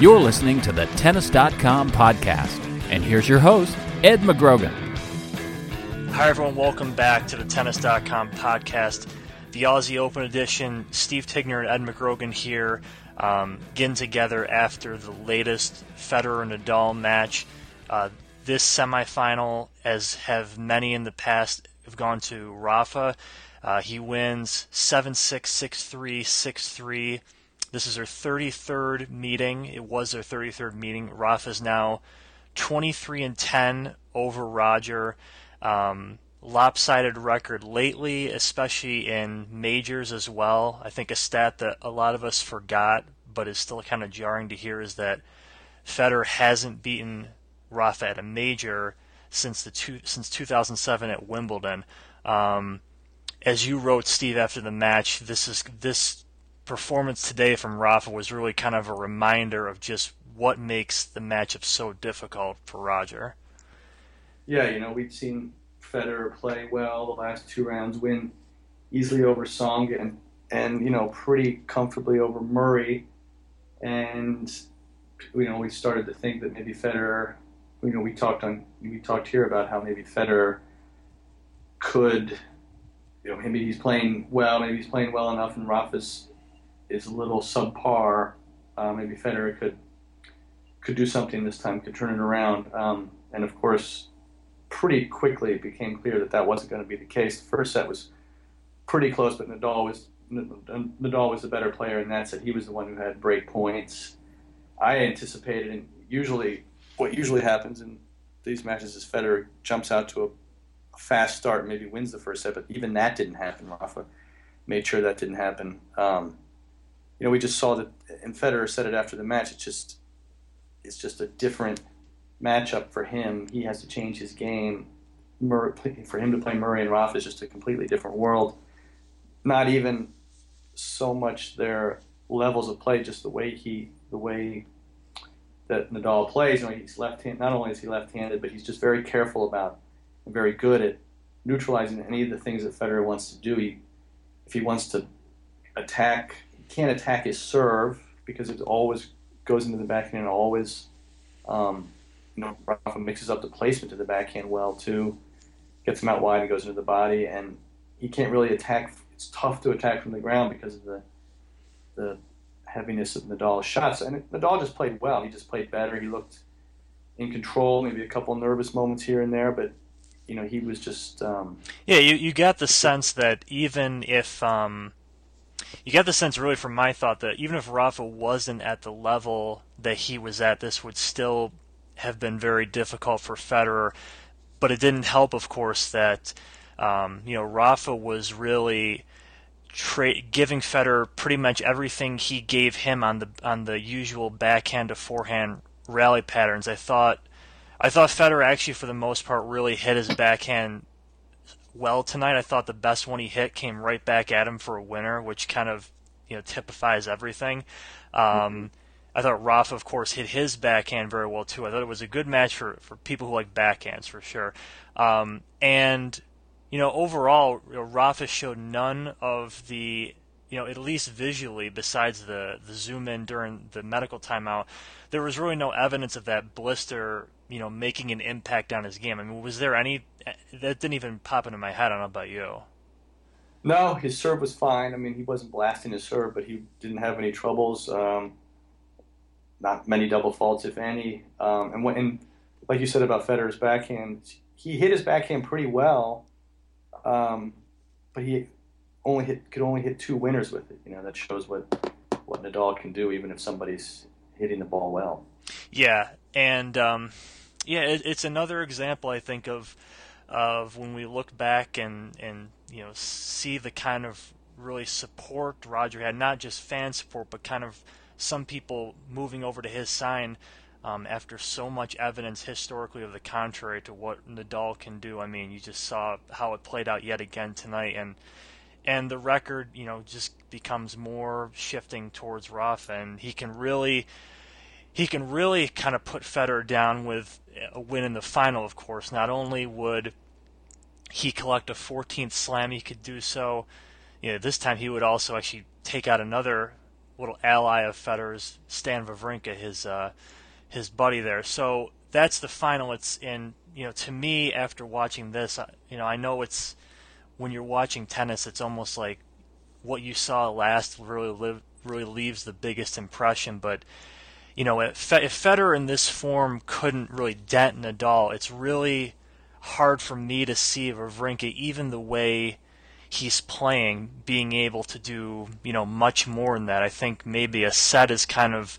You're listening to the Tennis.com podcast. And here's your host, Ed McGrogan. Hi, everyone. Welcome back to the Tennis.com podcast, the Aussie Open edition. Steve Tignor and Ed McGrogan here, um, getting together after the latest Federer and Nadal match. Uh, this semifinal, as have many in the past, have gone to Rafa. Uh, he wins 7 6, 6 3, 6 3. This is their 33rd meeting. It was their 33rd meeting. Rafa is now 23 and 10 over Roger. Um, lopsided record lately, especially in majors as well. I think a stat that a lot of us forgot, but is still kind of jarring to hear, is that Federer hasn't beaten Rafa at a major since the two, since 2007 at Wimbledon. Um, as you wrote, Steve, after the match, this is this performance today from Rafa was really kind of a reminder of just what makes the matchup so difficult for Roger. Yeah, you know, we'd seen Federer play well the last two rounds, win easily over Tsonga and, and you know, pretty comfortably over Murray. And, you know, we started to think that maybe Federer, you know, we talked on, we talked here about how maybe Federer could, you know, maybe he's playing well, maybe he's playing well enough and Rafa's is a little subpar. Uh, maybe Federer could could do something this time, could turn it around. Um, and of course, pretty quickly it became clear that that wasn't going to be the case. The first set was pretty close, but Nadal was Nadal was the better player, and that said he was the one who had break points. I anticipated, and usually what usually happens in these matches is Federer jumps out to a, a fast start, maybe wins the first set, but even that didn't happen. Rafa made sure that didn't happen. Um, you know, we just saw that, and Federer said it after the match. It's just, it's just a different matchup for him. He has to change his game. for him to play Murray and Rafa is just a completely different world. Not even so much their levels of play, just the way he, the way that Nadal plays. You know, he's left hand. Not only is he left-handed, but he's just very careful about and very good at neutralizing any of the things that Federer wants to do. He, if he wants to attack he can't attack his serve because it always goes into the backhand and always, um, know, Rafa mixes up the placement to the backhand well too, gets him out wide and goes into the body, and he can't really attack. It's tough to attack from the ground because of the the heaviness of Nadal's shots. And Nadal just played well. He just played better. He looked in control. Maybe a couple nervous moments here and there, but you know he was just. Um, yeah, you you got the sense that even if. Um you get the sense really from my thought that even if Rafa wasn't at the level that he was at, this would still have been very difficult for Federer. But it didn't help, of course, that um, you know Rafa was really tra- giving Federer pretty much everything he gave him on the on the usual backhand to forehand rally patterns. I thought I thought Federer actually, for the most part, really hit his backhand well tonight. I thought the best one he hit came right back at him for a winner, which kind of you know typifies everything. Um, mm-hmm. I thought Rafa, of course, hit his backhand very well too. I thought it was a good match for, for people who like backhands for sure. Um, and you know, overall, you know, Rafa showed none of the you know, at least visually, besides the the zoom in during the medical timeout, there was really no evidence of that blister you know making an impact on his game. I mean, was there any that didn't even pop into my head? I don't know about you. No, his serve was fine. I mean, he wasn't blasting his serve, but he didn't have any troubles. Um, not many double faults, if any. Um, and when, and like you said about Federer's backhand, he hit his backhand pretty well. Um, but he only hit could only hit two winners with it. You know that shows what what Nadal can do, even if somebody's hitting the ball well. Yeah, and um, yeah, it, it's another example I think of of when we look back and and you know see the kind of really support Roger had, not just fan support, but kind of some people moving over to his side um, after so much evidence historically of the contrary to what Nadal can do. I mean, you just saw how it played out yet again tonight, and and the record, you know, just becomes more shifting towards Rafa, and he can really he can really kind of put Federer down with a win in the final. Of course, not only would he collect a 14th slam, he could do so. You know, this time he would also actually take out another little ally of Federer's, Stan Wawrinka, his uh, his buddy there. So that's the final. It's in you know to me after watching this, you know I know it's when you're watching tennis, it's almost like what you saw last really live, really leaves the biggest impression. But you know if, if Federer in this form couldn't really dent Nadal, it's really hard for me to see Wawrinka even the way he's playing being able to do you know much more than that. I think maybe a set is kind of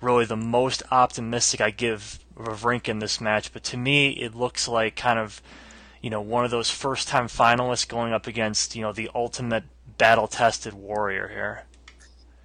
really the most optimistic I give Wawrinka in this match. But to me, it looks like kind of, you know, one of those first-time finalists going up against, you know, the ultimate battle-tested warrior here.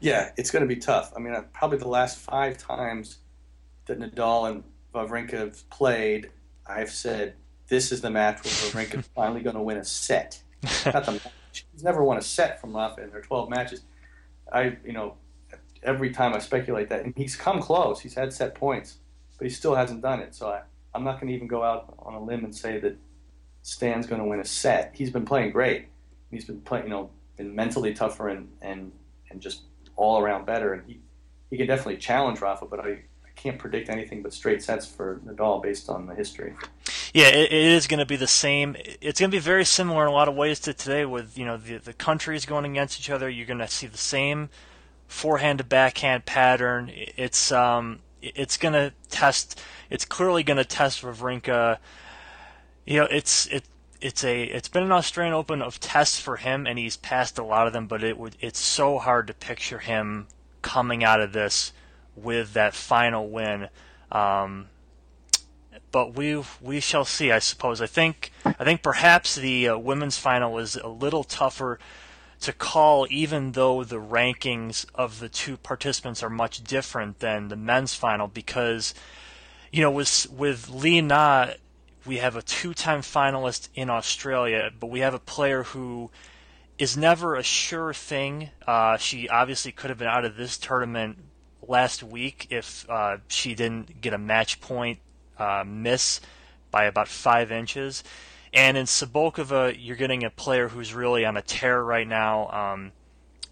Yeah, it's going to be tough. I mean, uh, probably the last five times that Nadal and Wawrinka have played, I've said this is the match where Wawrinka is finally going to win a set. Not the match. He's never won a set from Rafa in their 12 matches. I, you know, every time I speculate that, and he's come close. He's had set points, but he still hasn't done it. So I, I'm not going to even go out on a limb and say that Stan's going to win a set. He's been playing great. He's been playing, you know, been mentally tougher and and and just all around better. And he he can definitely challenge Rafa, but I, I can't predict anything but straight sets for Nadal based on the history. Yeah, it, it is going to be the same. It's going to be very similar in a lot of ways to today, with you know the the countries going against each other. You're going to see the same forehand to backhand pattern. It's um, it's going to test. It's clearly going to test Wawrinka. You know, it's it it's a it's been an Australian Open of tests for him, and he's passed a lot of them. But it would it's so hard to picture him coming out of this with that final win. Um, but we we shall see. I suppose. I think I think perhaps the uh, women's final is a little tougher to call, even though the rankings of the two participants are much different than the men's final, because you know with with Li Na, we have a two-time finalist in Australia, but we have a player who is never a sure thing. Uh, she obviously could have been out of this tournament last week if uh, she didn't get a match point uh, miss by about five inches. And in Cibulkova, you're getting a player who's really on a tear right now, um,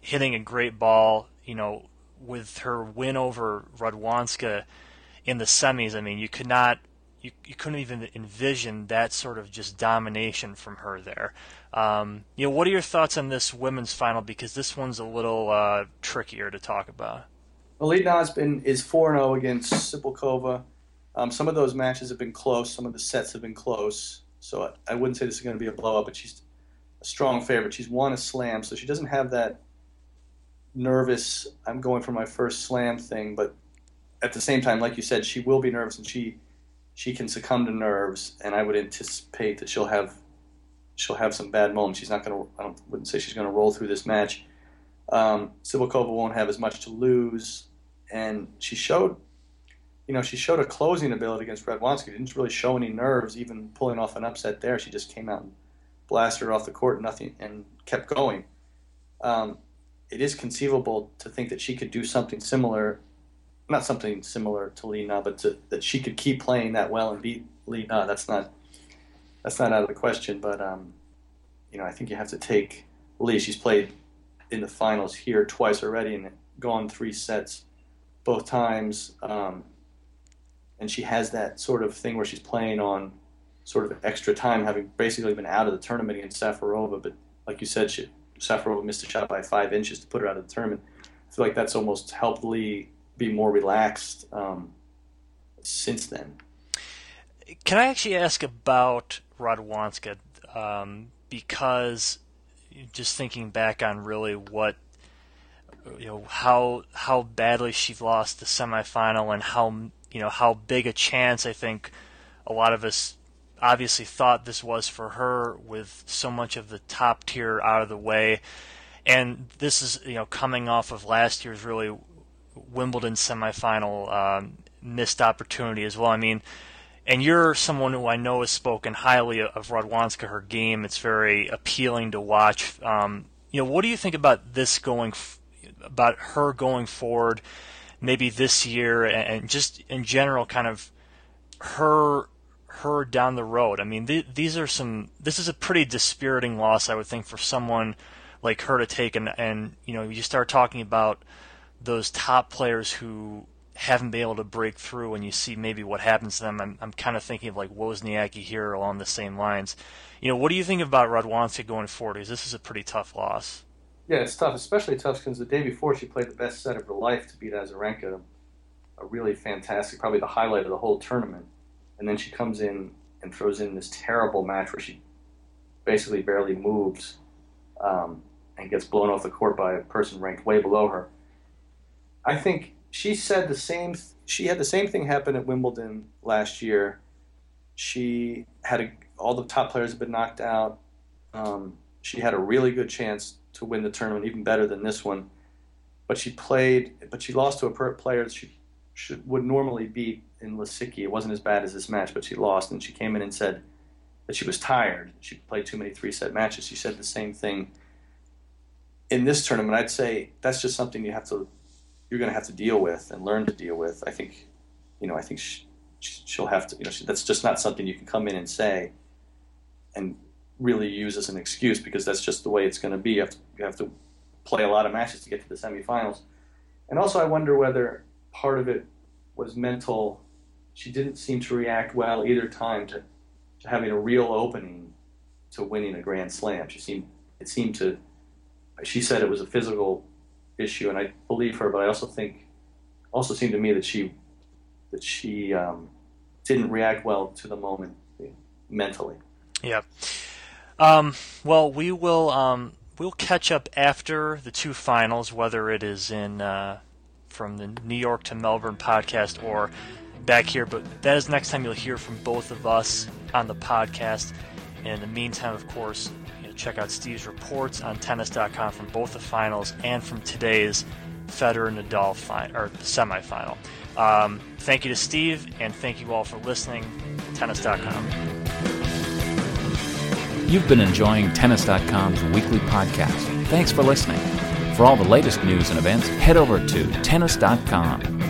hitting a great ball. You know, with her win over Radwanska in the semis, I mean, you could not, you, you couldn't even envision that sort of just domination from her there. Um, you know, what are your thoughts on this women's final? Because this one's a little uh, trickier to talk about. Elite has been is four zero oh against Cibulkova. Um, some of those matches have been close. Some of the sets have been close. So I, I wouldn't say this is going to be a blowout, but she's a strong favorite. She's won a slam, so she doesn't have that nervous, I'm going for my first slam thing, but at the same time, like you said, she will be nervous and she she can succumb to nerves, and I would anticipate that she'll have she'll have some bad moments. She's not going to. I don't, wouldn't say she's going to roll through this match. Um, Cibulkova won't have as much to lose, and she showed you know, she showed a closing ability against Radwanska. Didn't really show any nerves, even pulling off an upset there. She just came out and blasted her off the court, nothing, and kept going. Um, it is conceivable to think that she could do something similar, not something similar to Li Na, but to, that she could keep playing that well and beat Li Na. That's not that's not out of the question. But um, you know, I think you have to take Li. She's played in the finals here twice already and gone three sets both times. Um, and she has that sort of thing where she's playing on sort of extra time, having basically been out of the tournament against Safarova. But like you said, she, Safarova missed a shot by five inches to put her out of the tournament. I feel like that's almost helped Li be more relaxed um, since then. Can I actually ask about Radwanska? um, because just thinking back on really what you know how how badly she lost the semifinal and how you know how big a chance I think a lot of us obviously thought this was for her with so much of the top tier out of the way and this is you know coming off of last year's really Wimbledon semifinal um, missed opportunity as well. I mean, and you're someone who I know has spoken highly of Radwanska, her game. It's very appealing to watch. Um, you know, what do you think about this going, about her going forward, maybe this year, and just in general, kind of her her down the road? I mean, th- these are some. This is a pretty dispiriting loss, I would think, for someone like her to take. And and you know, you start talking about those top players who haven't been able to break through and you see maybe what happens to them, I'm, I'm kind of thinking of like Wozniacki here along the same lines. You know, what do you think about Radwanska going forward? Because this is a pretty tough loss. Yeah, it's tough, especially tough because the day before she played the best set of her life to beat Azarenka, a really fantastic, probably the highlight of the whole tournament. And then she comes in and throws in this terrible match where she basically barely moves um, and gets blown off the court by a person ranked way below her. I think she said the same. She had the same thing happen at Wimbledon last year. She had a, all the top players have been knocked out. Um, she had a really good chance to win the tournament, even better than this one. But she played, but she lost to a player that she should, would normally beat in Lisicki. It wasn't as bad as this match, but she lost, and she came in and said that she was tired. She played too many three set matches. She said the same thing in this tournament. I'd say that's just something you have to you're going to have to deal with and learn to deal with. I think, you know, I think she, she'll have to, you know, she, that's just not something you can come in and say and really use as an excuse because that's just the way it's going to be. You have to, you have to play a lot of matches to get to the semifinals. And also, I wonder whether part of it was mental. She didn't seem to react well either time to, to having a real opening to winning a Grand Slam. She seemed, it seemed to, she said it was a physical issue, and I believe her. But I also think, also seemed to me that she that she um, didn't react well to the moment mentally. Yeah. Um, well, we will um, we'll catch up after the two finals, whether it is in uh, from the New York to Melbourne podcast or back here. But that is next time you'll hear from both of us on the podcast. In the meantime, of course, check out Steve's reports on tennis.com from both the finals and from today's Federer Nadal final or semifinal. Um, thank you to Steve, and thank you all for listening. Tennis.com. You've been enjoying Tennis.com's weekly podcast. Thanks for listening. For all the latest news and events, head over to Tennis.com.